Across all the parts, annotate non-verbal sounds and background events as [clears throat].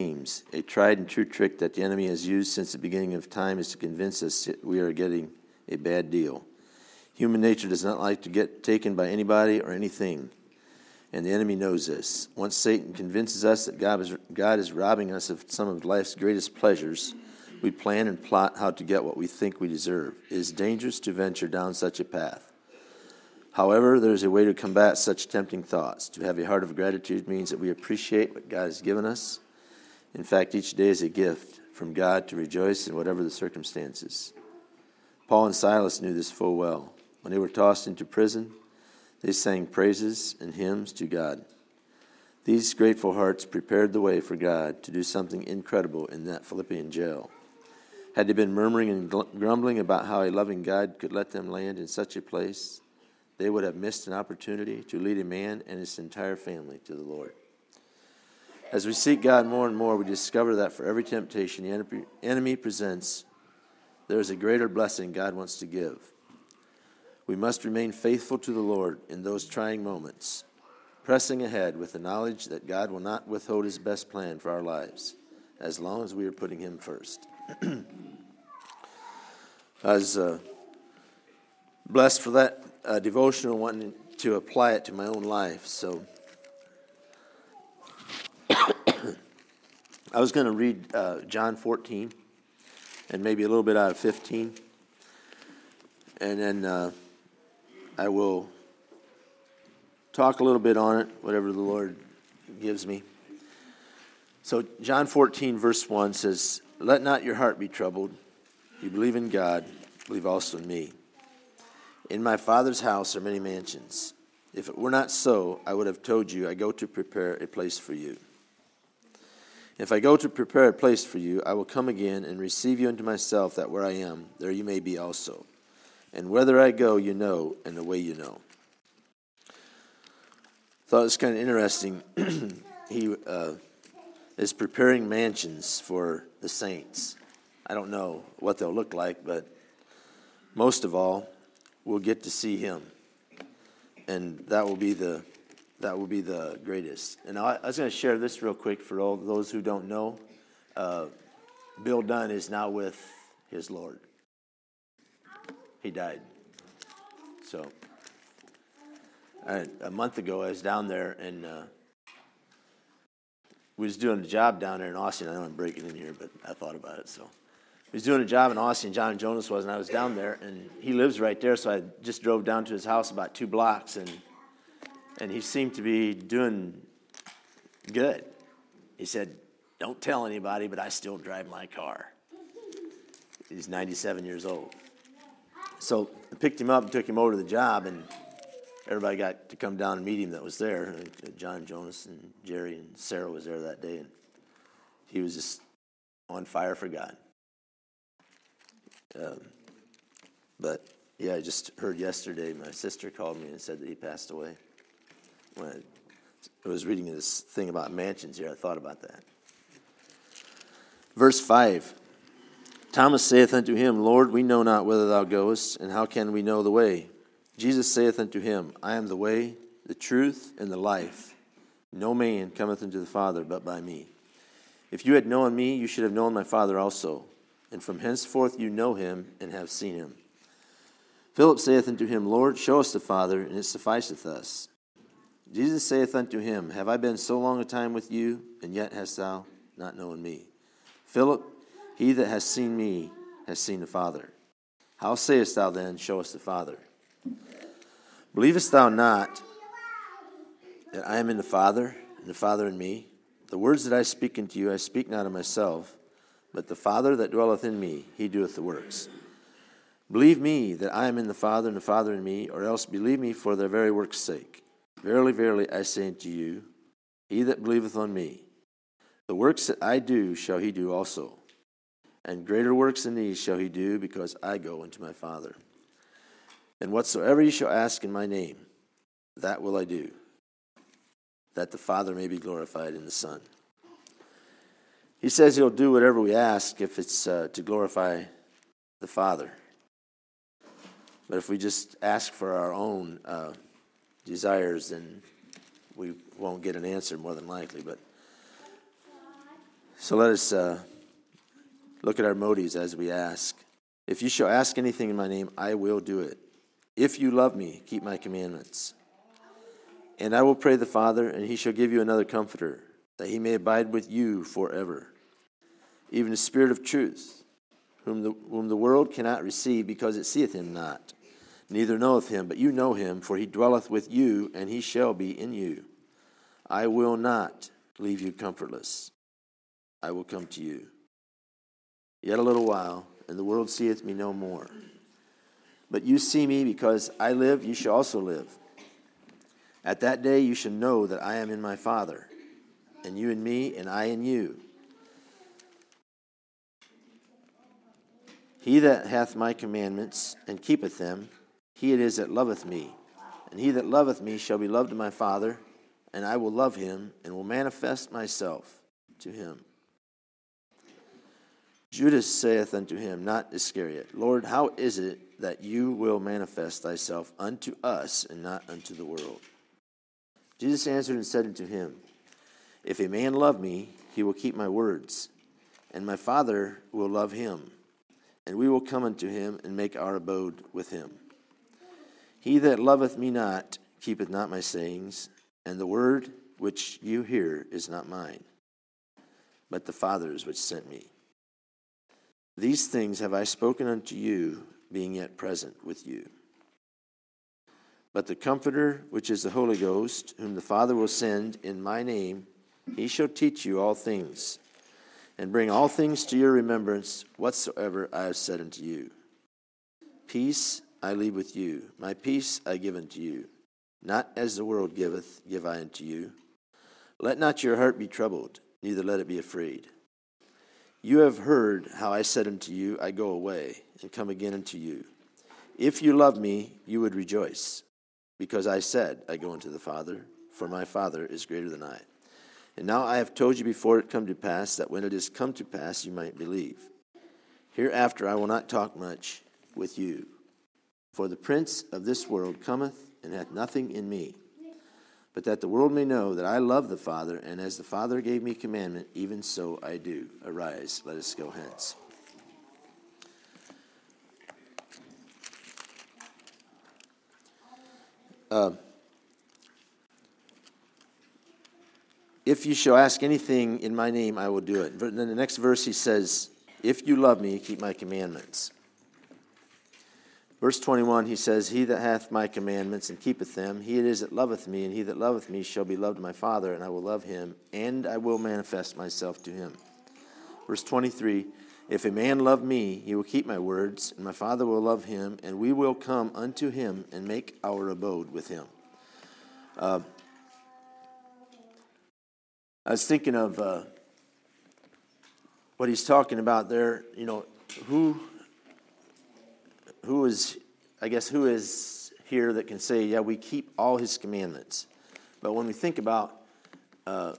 schemes. A tried and true trick that the enemy has used since the beginning of time is to convince us that we are getting a bad deal. Human nature does not like to get taken by anybody or anything, and the enemy knows this. Once Satan convinces us that God is, God is robbing us of some of life's greatest pleasures, we plan and plot how to get what we think we deserve. It is dangerous to venture down such a path. However, there is a way to combat such tempting thoughts. To have a heart of gratitude means that we appreciate what God has given us. In fact, each day is a gift from God to rejoice in whatever the circumstances. Paul and Silas knew this full well. When they were tossed into prison, they sang praises and hymns to God. These grateful hearts prepared the way for God to do something incredible in that Philippian jail. Had they been murmuring and grumbling about how a loving God could let them land in such a place, they would have missed an opportunity to lead a man and his entire family to the Lord. As we seek God more and more, we discover that for every temptation the enemy presents, there is a greater blessing God wants to give. We must remain faithful to the Lord in those trying moments, pressing ahead with the knowledge that God will not withhold his best plan for our lives as long as we are putting him first. [clears throat] I was uh, blessed for that uh, devotional, wanting to apply it to my own life. So [coughs] I was going to read uh, John 14 and maybe a little bit out of 15. And then uh, I will talk a little bit on it, whatever the Lord gives me. So, John 14, verse 1 says, Let not your heart be troubled. You believe in God, believe also in me. In my Father's house are many mansions. If it were not so, I would have told you, I go to prepare a place for you. If I go to prepare a place for you, I will come again and receive you unto myself, that where I am, there you may be also. And whether I go, you know, and the way you know. Thought it was kind of interesting. [clears throat] he uh, is preparing mansions for the saints. I don't know what they'll look like, but most of all, we'll get to see him, and that will be the that will be the greatest. And I, I was going to share this real quick for all those who don't know. Uh, Bill Dunn is now with his Lord he died. So, I, a month ago, I was down there and uh, we was doing a job down there in Austin. I know I'm breaking in here, but I thought about it. So, he was doing a job in Austin. John Jonas was, and I was down there, and he lives right there. So I just drove down to his house about two blocks, and and he seemed to be doing good. He said, "Don't tell anybody, but I still drive my car." He's 97 years old. So I picked him up and took him over to the job, and everybody got to come down and meet him that was there. John Jonas and Jerry and Sarah was there that day, and he was just on fire for God. Um, but yeah, I just heard yesterday my sister called me and said that he passed away. When I was reading this thing about mansions here, I thought about that. Verse 5 Thomas saith unto him, Lord, we know not whither thou goest, and how can we know the way? Jesus saith unto him, I am the way, the truth, and the life. No man cometh unto the Father but by me. If you had known me, you should have known my Father also. And from henceforth you know him and have seen him. Philip saith unto him, Lord, show us the Father, and it sufficeth us. Jesus saith unto him, Have I been so long a time with you, and yet hast thou not known me? Philip, he that has seen me has seen the Father. How sayest thou then, Show us the Father? Believest thou not that I am in the Father, and the Father in me? The words that I speak unto you, I speak not of myself, but the Father that dwelleth in me, he doeth the works. Believe me that I am in the Father, and the Father in me, or else believe me for their very works' sake. Verily, verily, I say unto you, he that believeth on me, the works that I do shall he do also and greater works than these shall he do, because I go unto my Father. And whatsoever ye shall ask in my name, that will I do, that the Father may be glorified in the Son. He says he'll do whatever we ask if it's uh, to glorify the Father. But if we just ask for our own uh, desires, then we won't get an answer more than likely. But So let us uh, look at our motives as we ask. If you shall ask anything in my name, I will do it. If you love me, keep my commandments. And I will pray the Father, and he shall give you another comforter, that he may abide with you forever. Even the Spirit of truth, whom the, whom the world cannot receive, because it seeth him not, neither knoweth him, but you know him, for he dwelleth with you, and he shall be in you. I will not leave you comfortless. I will come to you. Yet a little while, and the world seeth me no more. But you see me because I live, you shall also live. At that day you shall know that I am in my Father, and you in me, and I in you. He that hath my commandments and keepeth them, he it is that loveth me. And he that loveth me shall be loved of my Father, and I will love him, and will manifest myself to him. Judas saith unto him, not Iscariot, Lord, how is it that you will manifest thyself unto us and not unto the world? Jesus answered and said unto him, If a man love me, he will keep my words, and my Father will love him, and we will come unto him and make our abode with him. He that loveth me not keepeth not my sayings, and the word which you hear is not mine, but the Father's which sent me. These things have I spoken unto you, being yet present with you. But the Comforter, which is the Holy Ghost, whom the Father will send in my name, he shall teach you all things, and bring all things to your remembrance whatsoever I have said unto you. Peace I leave with you, my peace I give unto you. Not as the world giveth, give I unto you. Let not your heart be troubled, neither let it be afraid. You have heard how I said unto you, I go away and come again unto you. If you love me, you would rejoice, because I said, I go unto the Father, for my Father is greater than I. And now I have told you before it come to pass, that when it is come to pass, you might believe. Hereafter I will not talk much with you, for the prince of this world cometh and hath nothing in me but that the world may know that I love the Father, and as the Father gave me commandment, even so I do. Arise, let us go hence. Uh, if you shall ask anything in my name, I will do it. But then the next verse he says, If you love me, keep my commandments. Verse 21, he says, He that hath my commandments and keepeth them, he it is that loveth me, and he that loveth me shall be loved of my Father, and I will love him, and I will manifest myself to him. Verse 23, If a man love me, he will keep my words, and my Father will love him, and we will come unto him and make our abode with him. Uh, I was thinking of uh, what he's talking about there. You know, who who is, I guess, who is here that can say, yeah, we keep all his commandments? But when we think about uh,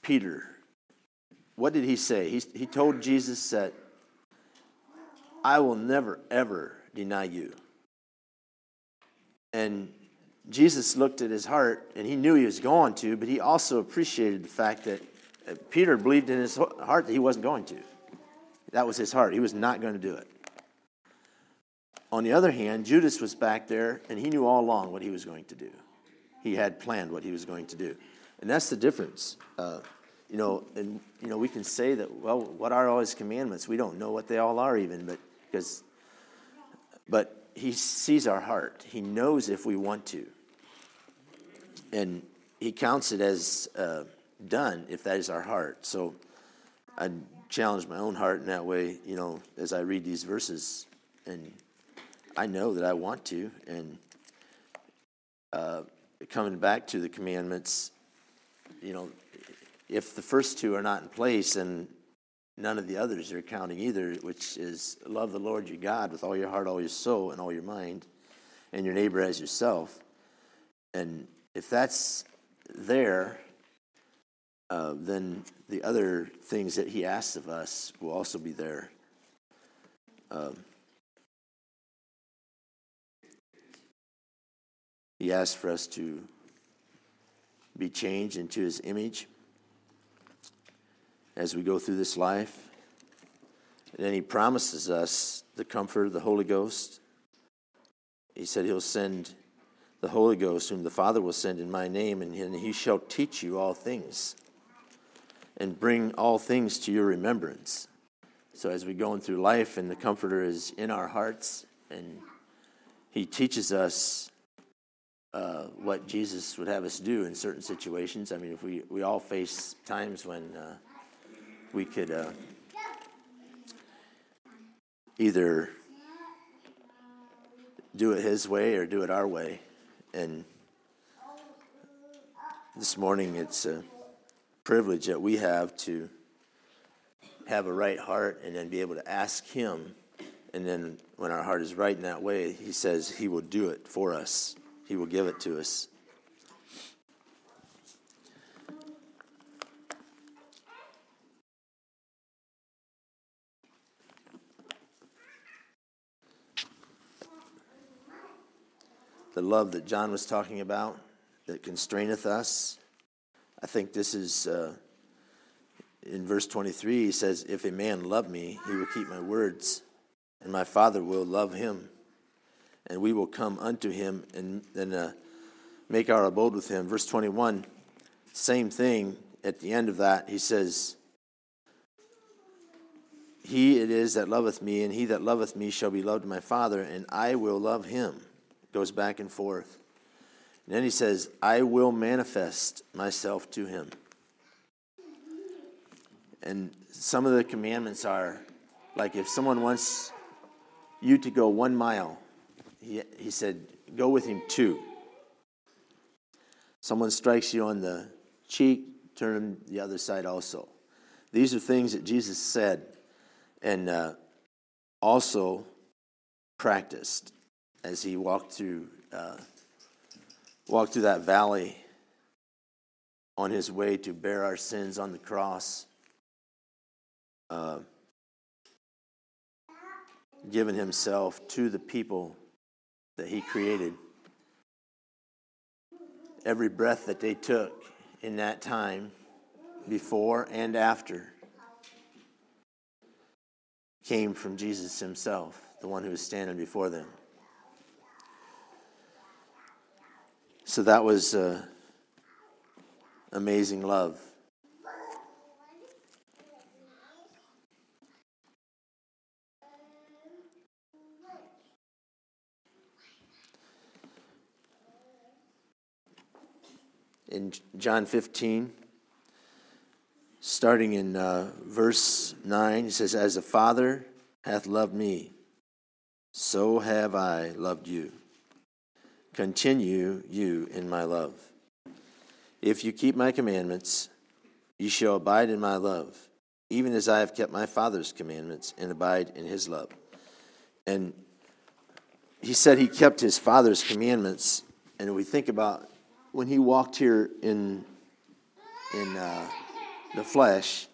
Peter, what did he say? He, he told Jesus that, I will never, ever deny you. And Jesus looked at his heart and he knew he was going to, but he also appreciated the fact that uh, Peter believed in his heart that he wasn't going to. That was his heart. He was not going to do it. On the other hand, Judas was back there and he knew all along what he was going to do. He had planned what he was going to do. And that's the difference. Uh, you know, and you know, we can say that, well, what are all his commandments? We don't know what they all are even, but because but he sees our heart. He knows if we want to. And he counts it as uh, done if that is our heart. So I challenge my own heart in that way, you know, as I read these verses and I know that I want to. And uh, coming back to the commandments, you know, if the first two are not in place, and none of the others are counting either, which is love the Lord your God with all your heart, all your soul, and all your mind, and your neighbor as yourself. And if that's there, uh, then the other things that he asks of us will also be there. Um, He asks for us to be changed into his image. as we go through this life. And then he promises us the comfort of the Holy Ghost. He said he'll send the Holy Ghost, whom the Father will send in my name, and he shall teach you all things and bring all things to your remembrance. So as we go through life, and the Comforter is in our hearts, and he teaches us uh, what Jesus would have us do in certain situations. I mean, if we, we all face times when uh, we could uh, either do it His way or do it our way. And this morning, it's a privilege that we have to have a right heart and then be able to ask Him. And then when our heart is right in that way, He says He will do it for us, He will give it to us. The love that John was talking about that constraineth us. I think this is uh, in verse 23, he says, If a man love me, he will keep my words, and my Father will love him, and we will come unto him and then uh, make our abode with him. Verse 21, same thing. At the end of that, he says, He it is that loveth me, and he that loveth me shall be loved of my Father, and I will love him. Goes back and forth. And then he says, I will manifest myself to him. And some of the commandments are like if someone wants you to go one mile, he, he said, go with him two. Someone strikes you on the cheek, turn him the other side also. These are things that Jesus said and uh, also practiced as he walked through uh, walked through that valley on his way to bear our sins on the cross uh, given himself to the people that he created. Every breath that they took in that time, before and after, came from Jesus himself, the one who was standing before them. So that was uh, amazing love. in John 15, starting in uh, verse 9. He says, As the Father hath loved me, so have I loved you. Continue you in my love. If you keep my commandments, you shall abide in my love, even as I have kept my Father's commandments and abide in his love. And he said he kept his Father's commandments. And we think about when he walked here in, in uh, the flesh,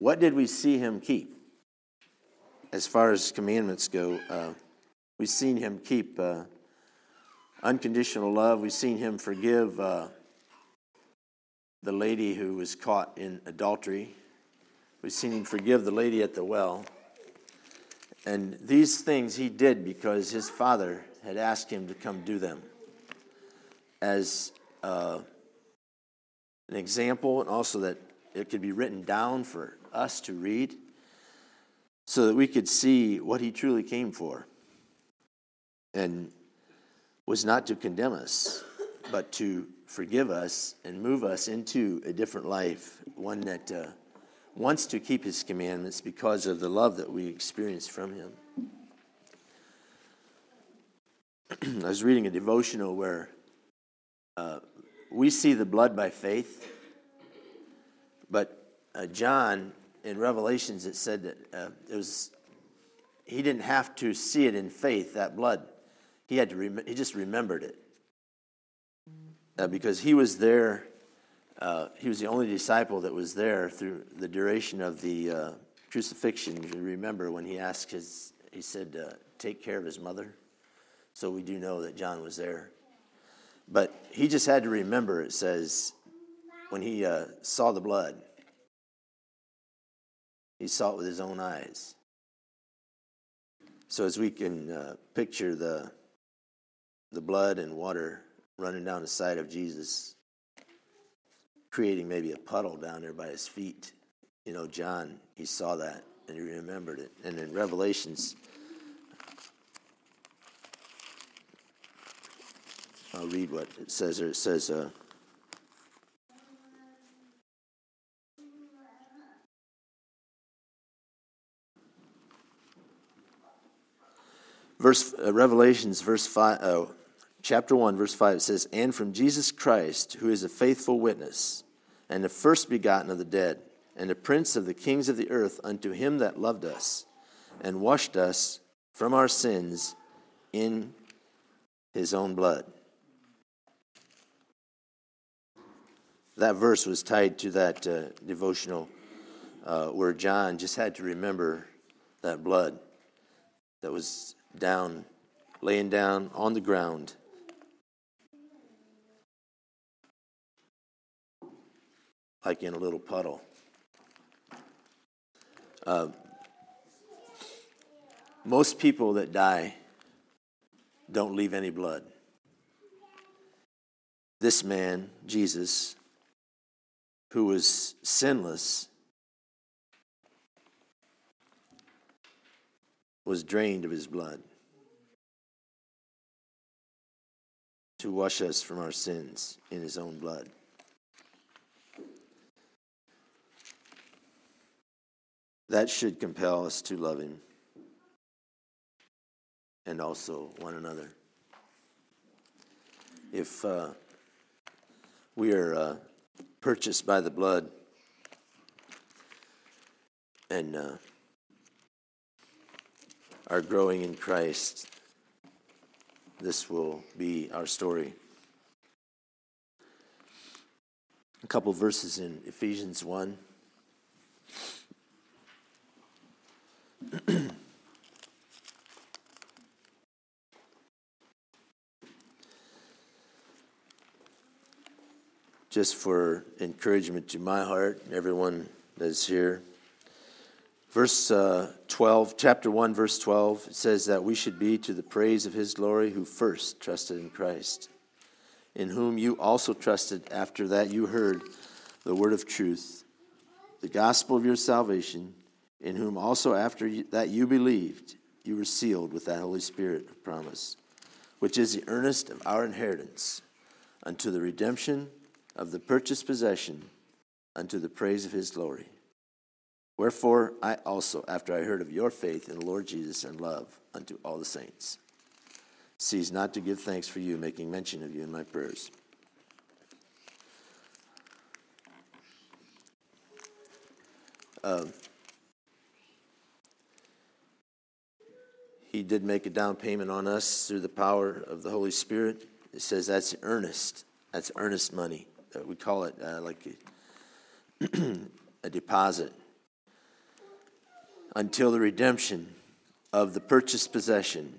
what did we see him keep? As far as commandments go, uh, we've seen him keep uh, unconditional love. We've seen him forgive uh, the lady who was caught in adultery. We've seen him forgive the lady at the well. And these things he did because his father had asked him to come do them as uh, an example, and also that it could be written down for us to read so that we could see what he truly came for and was not to condemn us, but to forgive us and move us into a different life, one that uh, wants to keep his commandments because of the love that we experience from him. [clears throat] I was reading a devotional where uh, we see the blood by faith, but uh, John in Revelations it said that uh, it was he didn't have to see it in faith that blood. He had to rem- he just remembered it uh, because he was there. Uh, he was the only disciple that was there through the duration of the crucifixion. You remember when he asked his, he said, "Take care of his mother." So we do know that John was there. But he just had to remember, it says, when he uh, saw the blood, He saw it with his own eyes. So as we can uh, picture the the blood and water running down the side of Jesus, creating maybe a puddle down there by his feet. You know, John, he saw that and he remembered it. And in Revelations, I'll read what it says. It says, uh, verse uh, Revelations, verse five, uh, chapter one, verse five. It says, "And from Jesus Christ, who is a faithful witness, and the first begotten of the dead, and the prince of the kings of the earth, unto him that loved us, and washed us from our sins in his own blood." That verse was tied to that uh, devotional uh, where John just had to remember that blood that was down, laying down on the ground. Like in a little puddle. Uh, most people that die don't leave any blood. This man, Jesus, who was sinless, was drained of his blood to wash us from our sins in his own blood. That should compel us to love him and also one another. If uh, we are uh, purchased by the blood and uh, are growing in Christ, this will be our story. A couple verses in Ephesians 1. Just for encouragement to my heart, everyone that's here. Verse uh, 12, chapter 1, verse 12, it says that we should be to the praise of his glory who first trusted in Christ, in whom you also trusted after that you heard the word of truth, the gospel of your salvation, in whom also after that you believed, you were sealed with that Holy Spirit of promise, which is the earnest of our inheritance unto the redemption of the purchased possession, unto the praise of his glory. Wherefore I also, after I heard of your faith in the Lord Jesus and love unto all the saints, cease not to give thanks for you, making mention of you in my prayers. Uh, he did make a down payment on us through the power of the Holy Spirit. It says that's earnest. That's earnest money. Uh, we call it uh, like a, [clears throat] a deposit until the redemption of the purchased possession.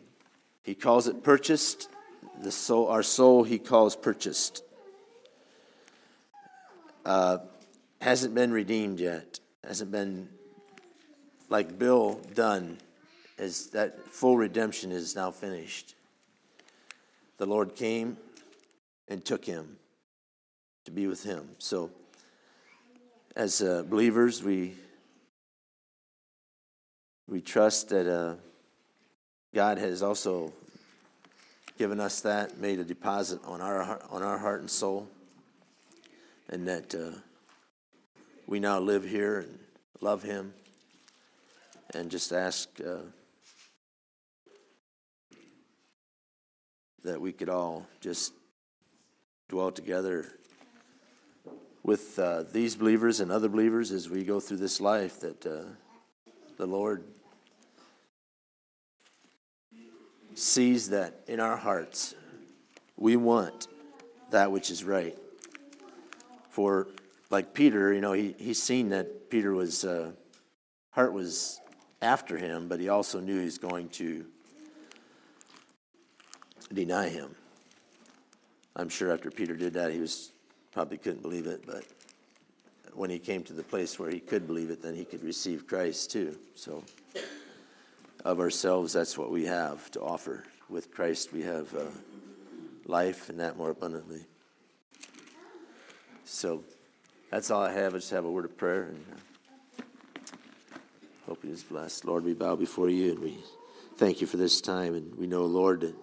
He calls it purchased. The soul, our soul, he calls purchased. Uh, hasn't been redeemed yet. Hasn't been like Bill Dunn. As that full redemption is now finished. The Lord came and took him to be with him. So, as uh, believers, we we trust that uh, God has also given us that, made a deposit on our on our heart and soul, and that uh, we now live here and love Him, and just ask uh, that we could all just dwell together with uh, these believers and other believers as we go through this life. That uh, the Lord sees that in our hearts we want that which is right. For like Peter, you know, he he's seen that Peter was uh, heart was after him, but he also knew he's going to deny him. I'm sure after Peter did that, he was probably couldn't believe it, but when he came to the place where he could believe it, then he could receive Christ too. So, of ourselves, that's what we have to offer. With Christ, we have uh, life and that more abundantly. So, that's all I have. I just have a word of prayer and uh, hope he is blessed. Lord, we bow before you and we thank you for this time. And we know, Lord, that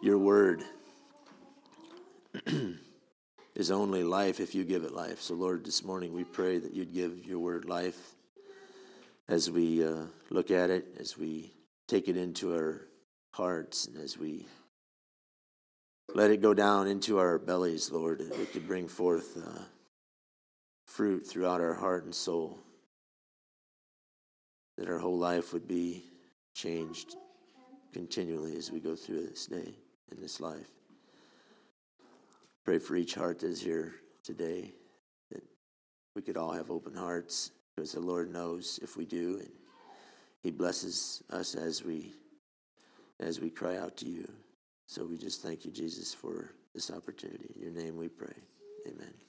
your word is only life if you give it life. So, Lord, this morning we pray that you'd give your word life as we uh, look at it, as we take it into our hearts, and as we let it go down into our bellies, Lord, that it could bring forth uh, fruit throughout our heart and soul, that our whole life would be changed continually as we go through this day in this life. Pray for each heart that is here today that we could all have open hearts because the Lord knows if we do and he blesses us as we as we cry out to you. So we just thank you Jesus for this opportunity. In your name we pray. Amen.